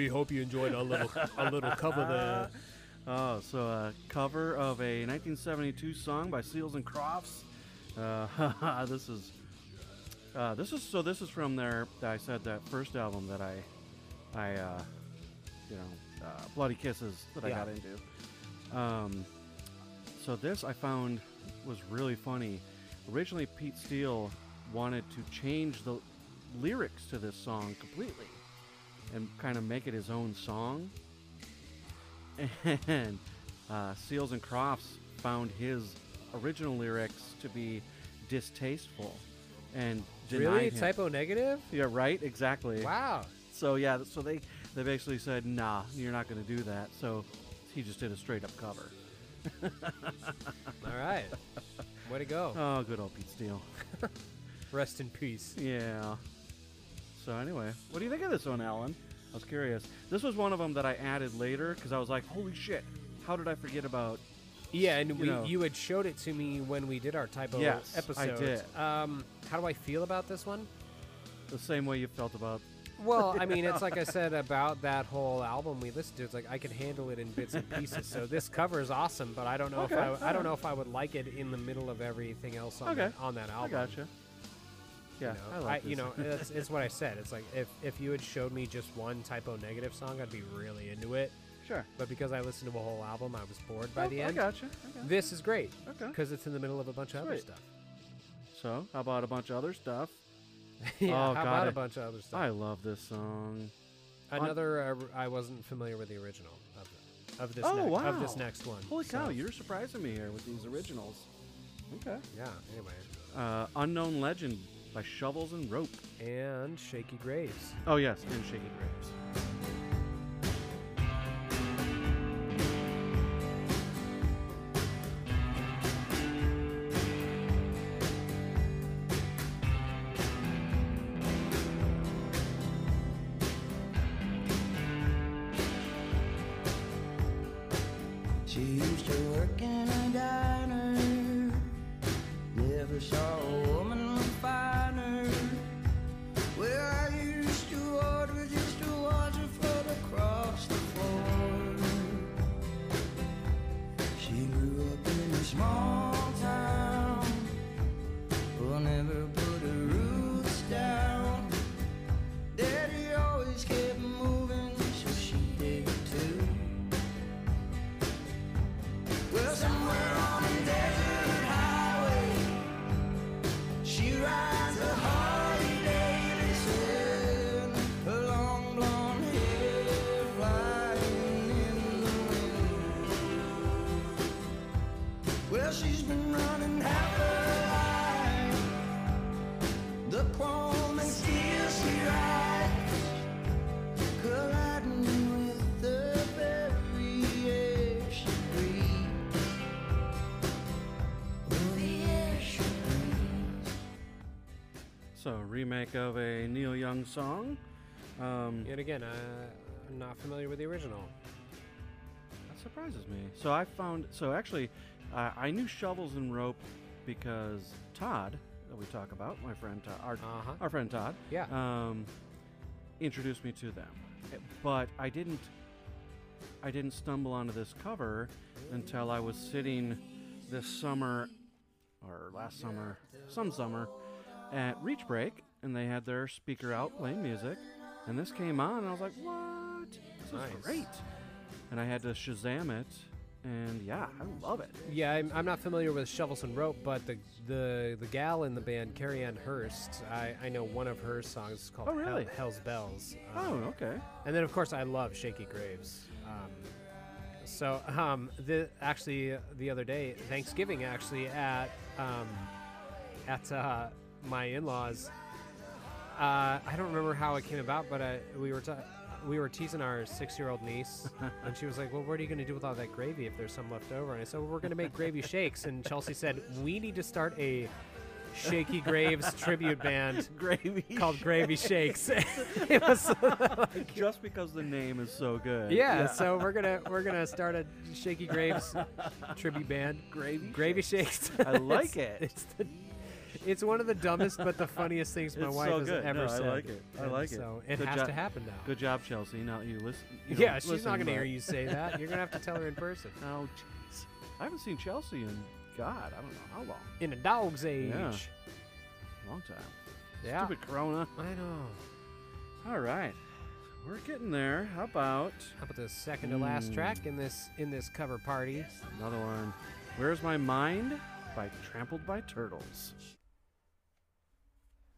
We hope you enjoyed our little our little cover there. Oh, so a cover of a 1972 song by Seals and Crofts. Uh, this is uh, this is so this is from their I said that first album that I I uh, you know uh, Bloody Kisses that I Yeah. got into. Um, so this I found was really funny. Originally, Pete Steele wanted to change the lyrics to this song completely and kind of make it his own song. And uh, Seals and Crofts found his original lyrics to be distasteful and denied Really, him. Type O Negative? Yeah, right. Exactly. Wow. So yeah, so they they basically said, "Nah, you're not going to do that." So he just did a straight up cover. All right. Way to go. Oh, good old Pete Steele. Rest in peace. Yeah. So anyway, what do you think of this one, Allen? I was curious. This was one of them that I added later because I was like, "Holy shit! How did I forget about?" Yeah, and You we, know. you had showed it to me when we did our Type O Yes, I episode. did. Um, how do I feel about this one? The same way you felt about. Well, I mean, it's like I said about that whole album we listened to. It's like I can handle it in bits and pieces. So this cover is awesome, but I don't know Okay, if I, I don't know if I would like it in the middle of everything else on, Okay, that, on that I album. gotcha. Yeah, you know, I like you know, it's, it's what I said. It's like if if you had showed me just one Type O Negative song, I'd be really into it. sure. But because I listened to a whole album, I was bored by Oh, the I end. gotcha. I gotcha. This is great Okay. because it's in the middle of a bunch of other stuff. So, how about a bunch of other stuff? yeah, Oh, how God, about I- a bunch of other stuff? I love this song. Another, uh, I wasn't familiar with the original of, of this. Oh, next, wow. Of this next one. Holy cow, So, you're surprising me here with these originals. Okay. Yeah. Anyway, Uh, Unknown Legend by Shovels and Rope. and Shakey Graves. Oh, yes, and Shakey Graves. Remake of a Neil Young song. Um, And again, uh, I'm not familiar with the original. That surprises me. So I found. So actually, uh, I knew shovels and rope because Todd, that we talk about, my friend Todd, our, Uh-huh. our friend Todd, Yeah. um, introduced me to them. But I didn't. I didn't stumble onto this cover until I was sitting this summer, or last summer, some summer, at Reach Break, and they had their speaker out playing music, and this came on, and I was like, "What? This Nice. is great!" And I had to Shazam it, and yeah, I love it. Yeah, I'm, I'm not familiar with Shovels and Rope, but the the the gal in the band, Cary Ann Hearst, I, I know one of her songs is called Oh, really? Hell, Hell's Bells. Oh, Um, okay. And then, of course, I love Shakey Graves. Um, so, um, the actually uh, the other day, Thanksgiving, actually at um, at uh, my in-laws. Uh, I don't remember how it came about, but uh, we were ta- we were teasing our six-year-old niece, and she was like, "Well, what are you going to do with all that gravy if there's some left over?" And I said, well, "We're going to make gravy shakes." And Chelsea said, "We need to start a Shakey Graves tribute band Gravy called Gravy Shakes." it was like, Just because the name is so good. yeah, so we're gonna we're gonna start a Shakey Graves tribute band. Gravy Gravy Shakes. I like It's- it. It's, the, it's one of the dumbest but the funniest things my It's wife so has good. ever No, I said. like it. I And like it. So it Good has job- to happen now. Good job, Chelsea. Now you listen. You yeah, don't she's listen, not gonna but- hear you say that. You're gonna have to tell her in person. Oh, jeez. I haven't seen Chelsea in God, I don't know how long. In a dog's age. Yeah. Long time. Yeah. Stupid Corona. I know. All right, we're getting there. How about How about the second to last Hmm. track in this in this cover party? another one? Where's my mind? By Trampled by Turtles.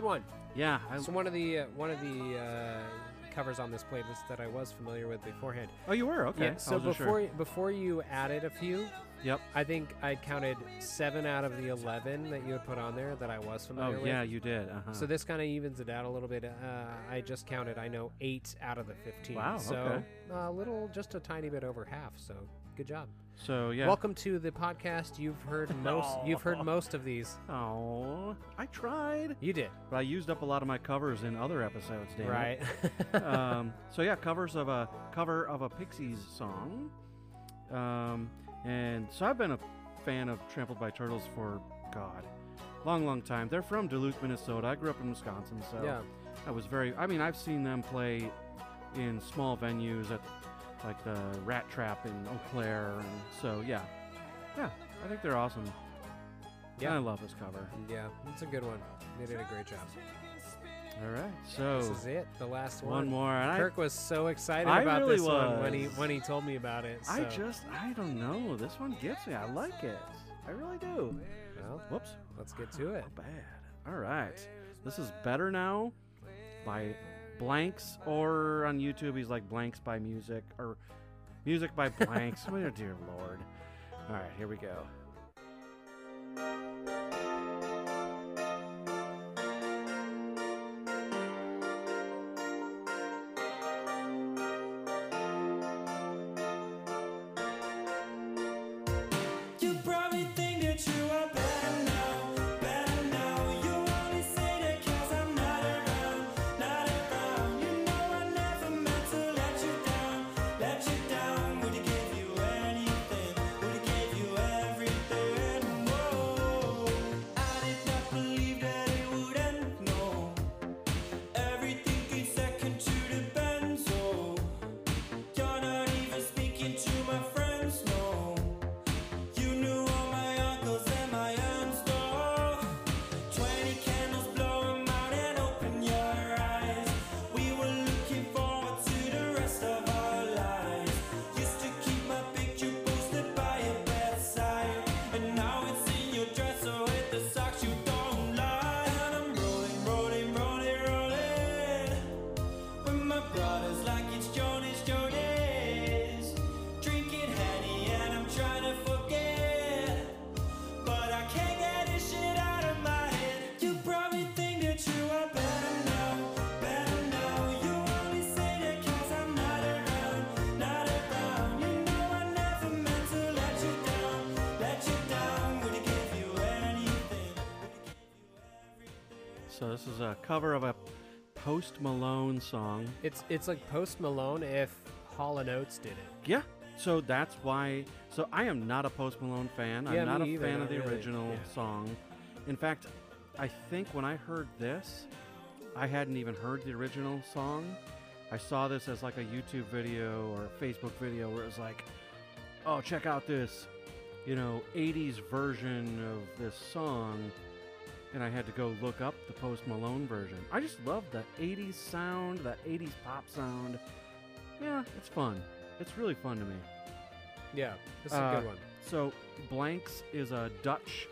good one. yeah, I, It's one of the uh, one of the uh, covers on this playlist that I was familiar with beforehand. oh, you were okay. Yeah. So wasn't sure. before before you added a few, Yep. I think I counted seven out of the eleven that you had put on there that I was Oh, familiar with. yeah, you did. Uh-huh. So this kind of evens it out a little bit. Uh, I just counted. I know eight out of the fifteen. Wow, So okay. a little, just a tiny bit over half. So good job. So yeah. Welcome to the podcast. You've heard most. You've heard most of these. Oh, I tried, You did but I used up a lot of my covers in other episodes. Damn it. right. um, so yeah, covers of a cover of a Pixies song, um, and so I've been a fan of Trampled by Turtles for God, long, long time. They're from Duluth, Minnesota. I grew up in Wisconsin, so yeah. I was very. I mean, I've seen them play in small venues at like the Rat Trap in Eau Claire, and so yeah, yeah, I think they're awesome. Yeah. I love this cover. Yeah. It's a good one. They did a great job. All right, so This is it. The last one. one more. And I, Kirk was so excited I about really this one when he when he told me about it. I just, I don't know. This one gets me. I like it. I really do. well, Whoops. let's get to it. Not bad. All right. This is Better Now by Blanks, or on YouTube, he's like Blanks by Music, or Music by Blanks. oh, dear Lord. All right, here we go. So this is a cover of a Post Malone song. It's it's like Post Malone if Hall and Oates did it. Yeah. So that's why. So I am not a Post Malone fan. Yeah, I'm not a either, fan not of the really. original Yeah. song. In fact, I think when I heard this, I hadn't even heard the original song. I saw this as like a YouTube video or a Facebook video where it was like, "Oh, check out this, you know, 80s version of this song." And I had to go look up the Post Malone version. I just love that 80s sound, that 80s pop sound. Yeah, it's fun. It's really fun to me. Yeah, this is a Uh, good one. So Blanks is a Dutch.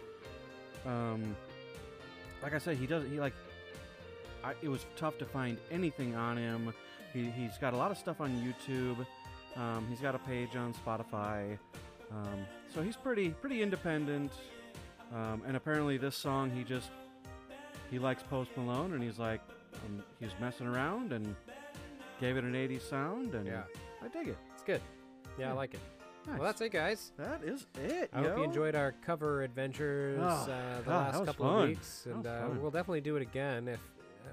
Um, like I said, he doesn't. He like. I, it was tough to find anything on him. He he's got a lot of stuff on YouTube. Um, he's got a page on Spotify. Um, so he's pretty pretty independent. Um, and apparently this song he just he likes Post Malone and he's like um, he was messing around and gave it an 80s sound and Yeah. I dig it. It's good. Yeah, I like it. Nice. Well, that's it, guys. That is it. I hope you enjoyed our cover adventures Oh, uh, the God, last couple fun. of weeks, and uh, we'll definitely do it again if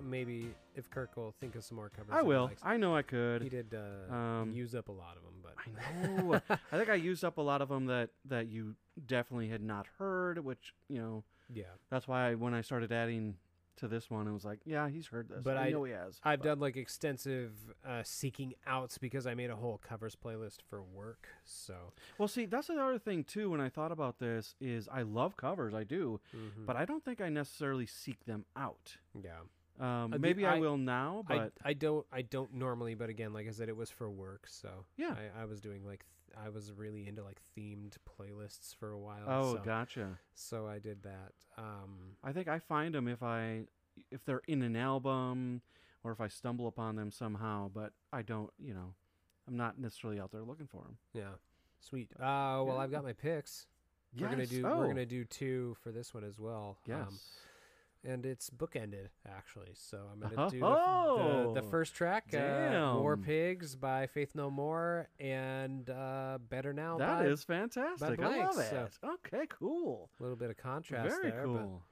maybe if Kirk will think of some more covers. I will. I know I could. He did uh, Um, use up a lot of them, but I know. I think I used up a lot of them that that you definitely had not heard, which you know. Yeah. That's why I, when I started adding to this one, it was like, yeah, he's heard this. but I I know he has. I've but- done like extensive uh, seeking outs because I made a whole covers playlist for work. So Well, see, that's another thing too. When I thought about this, is I love covers, I do, Mhm. but I don't think I necessarily seek them out. yeah. Um, Uh, maybe I, will now, but I don't I don't normally, but again, like I said, it was for work, so Yeah. I, I was doing like th- I was really into like themed playlists for a while. oh, so, gotcha. So I did that. Um, I think I find them if I if they're in an album or if I stumble upon them somehow, but I don't, you know, I'm not necessarily out there looking for them. yeah, sweet. Uh, well, Yeah. I've got my picks. We're gonna do Oh. we're gonna do two for this one as well. Yes. Um, and it's bookended actually. So I'm gonna do the, Oh, the, the first track, uh, "War. Pigs" by Faith No More, and uh, "Better Now." That by, is fantastic. I love it. so- okay, cool. A little bit of contrast Very there, but- cool.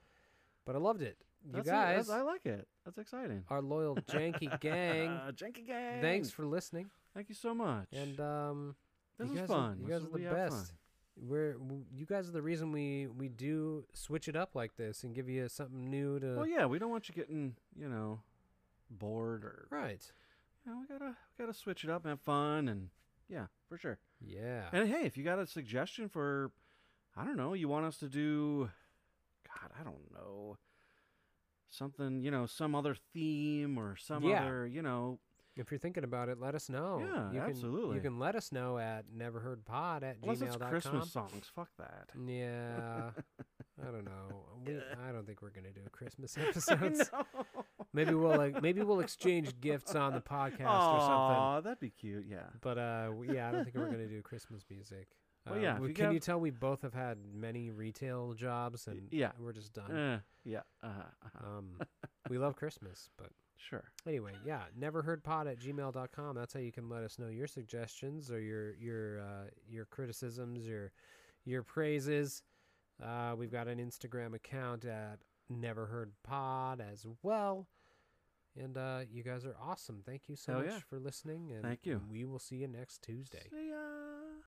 But, I loved it. You That's guys, I like it. That's exciting. our loyal Janky gang. Janky gang. Thanks for listening. Thank you so much. And um, This guys fun. You guys are the best. We're you guys are the reason we we do switch it up like this and give you something new to. well, yeah, we don't want you getting, you know, bored or Right. You know, we gotta we gotta switch it up and have fun and yeah, for sure. Yeah. And hey, if you got a suggestion for, I don't know, you want us to do, God, I don't know, something, you know, some other theme or some Yeah. other, you know, If you're thinking about it, let us know. Yeah, you can, absolutely. You can let us know at neverheardpod at unless it's gmail.com. Christmas songs. Fuck that. Yeah. I don't know. We, I don't think we're gonna do Christmas episodes. Maybe we'll like maybe we'll exchange gifts on the podcast or something. Aw, that'd be cute. Yeah. But uh, yeah, I don't think we're gonna do Christmas music. Well, Uh, yeah, we- you can got- you tell we both have had many retail jobs and yeah. we're just done. Uh, yeah. Uh, uh Um, we love Christmas, but sure. anyway, yeah, neverheardpod at gmail.com. That's how you can let us know your suggestions or your your uh, your criticisms, your your praises. Uh, we've got an Instagram account at neverheardpod as well. And uh, you guys are awesome. Thank you so Hell much yeah. for listening. And Thank you. We will see you next Tuesday. See ya.